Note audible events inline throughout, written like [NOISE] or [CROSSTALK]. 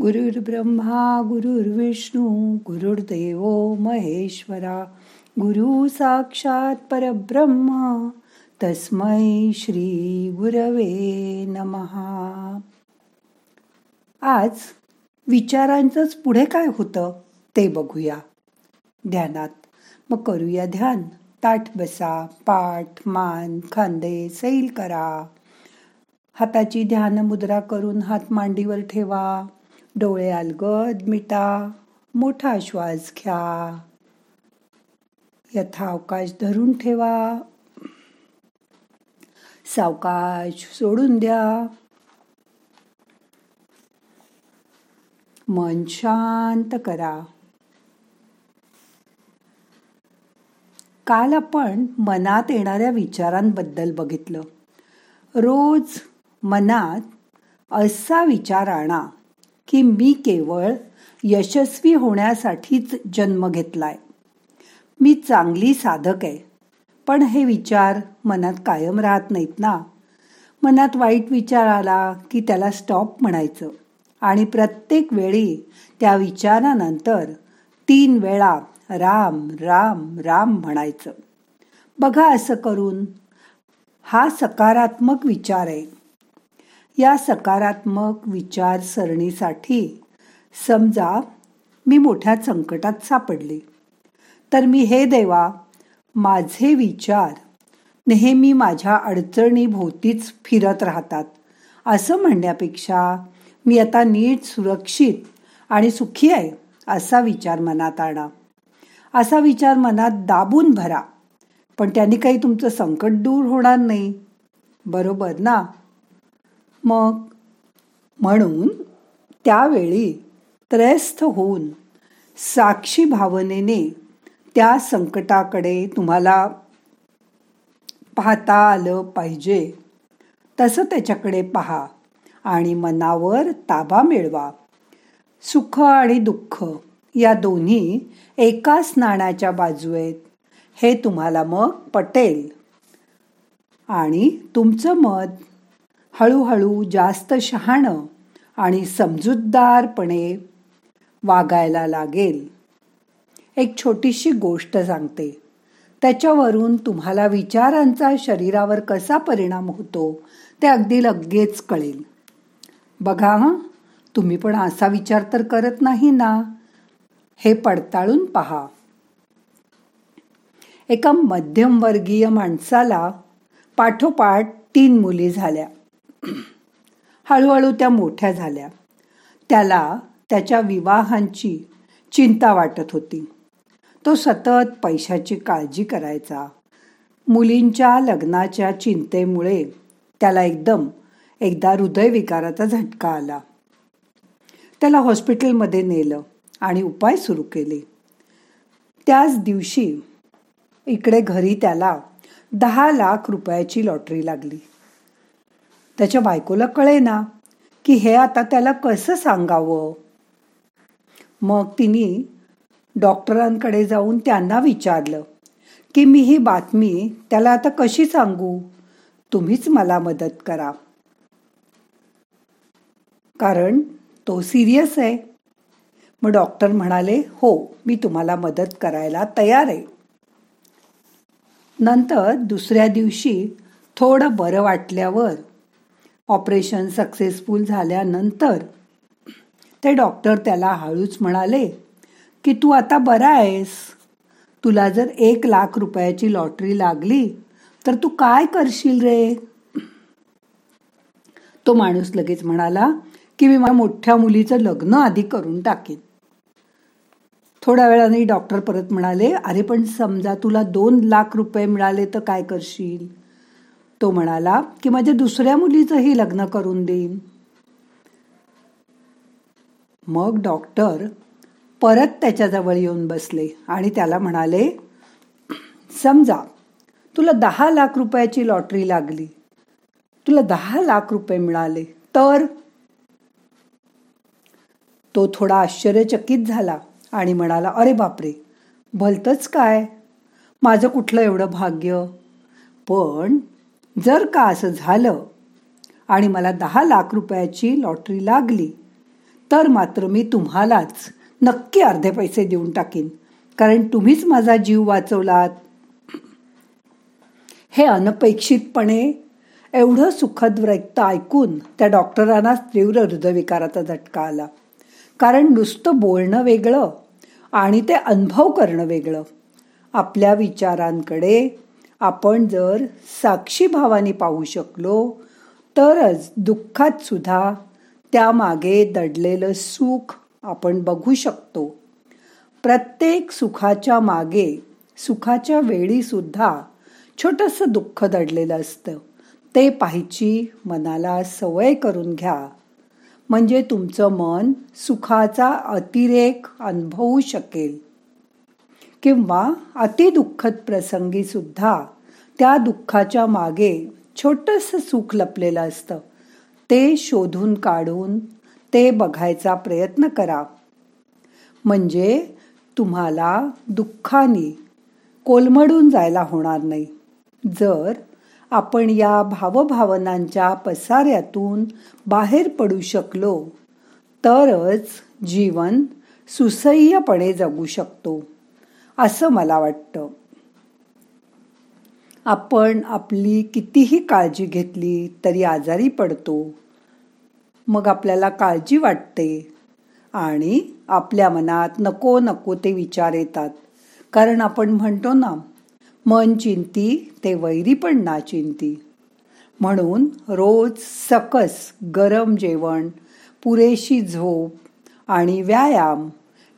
गुरुर्ब्रह्मा गुरुर्विष्णू गुरुर्देव महेश्वरा गुरु साक्षात परब्रह्म तस्मै श्री गुरवे नमहा आज विचारांचंच पुढे काय होतं ते बघूया. ध्यानात. मग करूया ध्यान. ताठ बसा पाठ मान खांदे सैल करा. हाताची ध्यान मुद्रा करून हात मांडीवर ठेवा. डोळे अलगद मिटा मोठा श्वास घ्या. यथावकाश धरून ठेवा. सावकाश सोडून द्या. मन शांत करा. काल आपण मनात येणाऱ्या विचारांबद्दल बघितलं. रोज मनात असा विचार आणा की मी केवळ यशस्वी होण्यासाठीच जन्म घेतलाय. मी चांगली साधक आहे. पण हे विचार मनात कायम राहत नाहीत ना. मनात वाईट विचार आला की त्याला स्टॉप म्हणायचं. आणि प्रत्येक वेळी त्या विचारानंतर तीन वेळा राम राम राम म्हणायचं. बघा असं करून हा सकारात्मक विचार आहे. या सकारात्मक विचारसरणीसाठी. समजा मी मोठ्या संकटात सापडले. तर मी हे देवा माझे विचार नेहमी माझ्या अडचणीभोवतीच फिरत राहतात. असं म्हणण्यापेक्षा मी आता नीट सुरक्षित आणि सुखी आहे असा विचार मनात आणा. असा विचार मनात दाबून भरा. पण त्याने काही तुमचं संकट दूर होणार नाही. बरोबर ना? मग म्हणून त्यावेळी त्रयस्थ होऊन साक्षी भावनेने त्या संकटाकडे तुम्हाला पाहता आलं पाहिजे. तसं त्याच्याकडे पहा आणि मनावर ताबा मिळवा. सुख आणि दुःख या दोन्ही एकाच नाण्याच्या बाजू आहेत हे तुम्हाला मग पटेल. आणि तुमचं मत हळूहळू जास्त शहाणं आणि समजूतदारपणे वागायला लागेल. एक छोटीशी गोष्ट सांगते. त्याच्यावरून तुम्हाला विचारांचा शरीरावर कसा परिणाम होतो ते अगदी लगेच कळेल. बघा तुम्ही पण असा विचार तर करत नाही ना? हे पडताळून पहा. एका मध्यमवर्गीय माणसाला पाठोपाठ तीन मुली झाल्या. [CLEARS THROAT] हळूहळू त्या मोठ्या झाल्या. त्याला त्याच्या विवाहांची चिंता वाटत होती. तो सतत पैशाची काळजी करायचा. मुलींच्या लग्नाच्या चिंतेमुळे त्याला एकदम एकदा हृदयविकाराचा झटका आला. त्याला हॉस्पिटलमध्ये नेलं आणि उपाय सुरू केले. त्याच दिवशी इकडे घरी त्याला दहा लाख रुपयाची लॉटरी लागली. त्याच्या बायकोला कळे ना की हे आता त्याला कसं सांगावं. मग तिने डॉक्टरांकडे जाऊन त्यांना विचारलं की मी ही बातमी त्याला आता कशी सांगू? तुम्हीच मला मदत करा. कारण तो सिरियस आहे. मग डॉक्टर म्हणाले हो मी तुम्हाला मदत करायला तयार आहे. नंतर दुसऱ्या दिवशी थोडं बरं वाटल्यावर ऑपरेशन सक्सेसफुल झाल्यानंतर ते डॉक्टर त्याला हळूच म्हणाले की तू आता बरा आहेस. तुला जर एक लाख रुपयाची लॉटरी लागली तर तू काय करशील रे? तो माणूस लगेच म्हणाला की मी माझ्या मोठ्या मुलीचं लग्न आधी करून टाकेन. थोड्या वेळाने डॉक्टर परत म्हणाले अरे पण समजा तुला दोन लाख रुपये मिळाले तर काय करशील? तो म्हणाला की माझ्या दुसऱ्या मुलीचंही लग्न करून देईन. मग डॉक्टर परत त्याच्याजवळ येऊन बसले आणि त्याला म्हणाले समजा तुला दहा लाख रुपयाची लॉटरी लागली तुला दहा लाख रुपये मिळाले तर? तो थोडा आश्चर्यचकित झाला आणि म्हणाला अरे बापरे भलतच काय? माझं कुठलं एवढं भाग्य? पण जर का असं झालं आणि मला दहा लाख रुपयाची लॉटरी लागली तर मात्र मी तुम्हालाच नक्की अर्धे पैसे देऊन टाकीन. कारण तुम्हीच माझा जीव वाचवलात. हे अनपेक्षितपणे एवढं सुखद व्यक्त ऐकून त्या डॉक्टरांना तीव्र हृदयविकाराचा झटका आला. कारण नुसतं बोलणं वेगळं आणि ते अनुभव करणं वेगळं. आपल्या विचारांकडे आपण जर साक्षी भावाने पाहू शकलो तरच दुःखात सुद्धा त्यामागे दडलेलं सुख आपण बघू शकतो. प्रत्येक सुखाच्या मागे सुखाच्या वेळी सुद्धा छोटस दुःख दडलेलं असतं. ते पाहायची मनाला सवय करून घ्या. म्हणजे तुमचं मन सुखाचा अतिरेक अनुभवू शकेल. किंवा अतिदुःखद प्रसंगी सुद्धा त्या दुःखाच्या मागे छोटस सुख लपलेलं असतं. ते शोधून काढून ते बघायचा प्रयत्न करा. म्हणजे तुम्हाला दुःखाने कोलमडून जायला होणार नाही. जर आपण या भावभावनांच्या पसाऱ्यातून बाहेर पडू शकलो तरच जीवन सुसह्यपणे जगू शकतो. असं मला वाटतं. आपण आपली कितीही काळजी घेतली तरी आजारी पडतो. मग आपल्याला काळजी वाटते आणि आपल्या मनात नको नको ते विचार येतात. कारण आपण म्हणतो ना मन चिंती ते वैरी पण ना चिंती. म्हणून रोज सकस गरम जेवण पुरेशी झोप आणि व्यायाम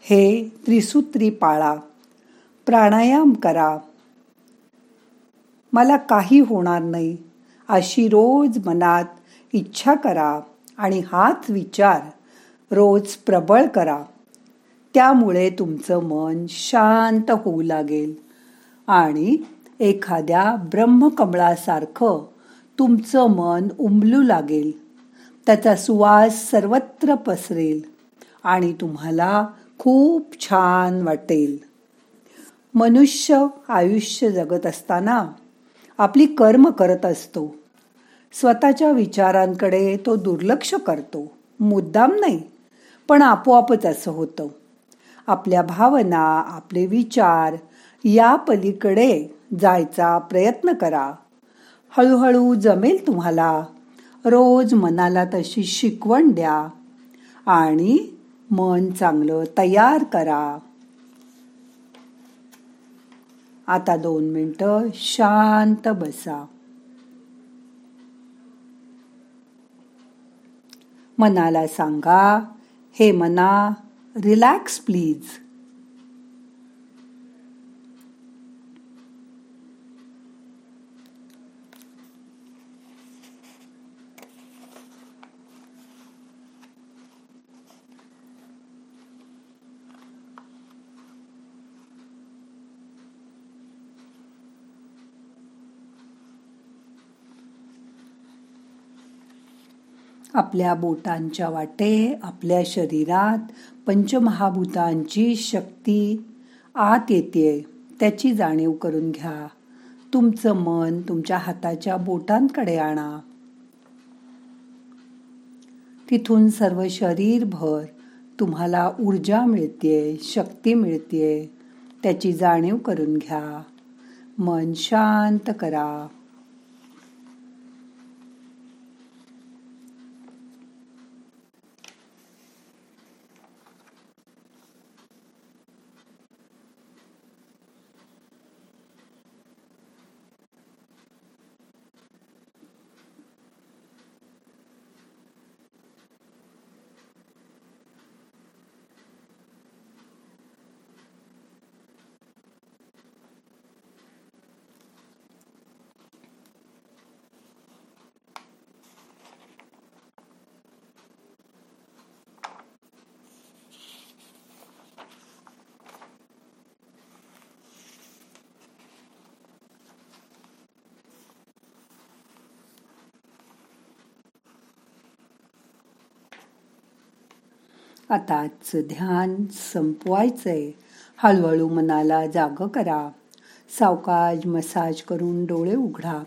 हे त्रिसूत्री पाळा. प्राणायाम करा. मला काही होणार नाही. अशी रोज मनात इच्छा करा आणि हाच विचार. रोज प्रबळ करा. त्यामुळे तुमचं मन शांत होऊ लागेल. आणि एखाद्या ब्रह्मकमळासारखं तुमचं मन उमलू लागेल. त्याचा सुवास सर्वत्र पसरेल आणि तुम्हाला खूप छान वाटेल. मनुष्य आयुष्य जगत असताना आपली कर्म करत असतो. स्वतःच्या विचारांकडे तो दुर्लक्ष करतो. मुद्दाम नाही पण आपोआपच असं होतं. आपल्या भावना आपले विचार या पलीकडे जायचा प्रयत्न करा. हळूहळू जमेल तुम्हाला. रोज मनाला तशी शिकवण द्या आणि मन चांगलं तयार करा. आता दोन मिनटं शांत बसा. मनाला सांगा हे मना रिलॅक्स प्लीज. आपल्या बोटांच्या वाटे आपल्या शरीरात पंचमहाभूतांची शक्ती आत येते. त्याची जाणीव करून घ्या. तुमचं मन तुमच्या हाताच्या बोटांकडे आणा. तिथून सर्व शरीरभर तुम्हाला ऊर्जा मिळते शक्ती मिळते. त्याची जाणीव करून घ्या. मन शांत करा. आता आजचं ध्यान संपवायचंय. हळूहळू मनाला जाग करा. सावकाश मसाज करून डोळे उघडा.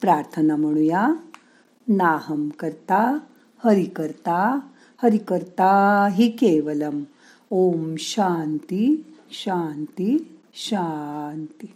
प्रार्थना म्हणूया. नाहम करता हरि करता हरिकर्ता हि केवलम. ओम शांती शांती शांती.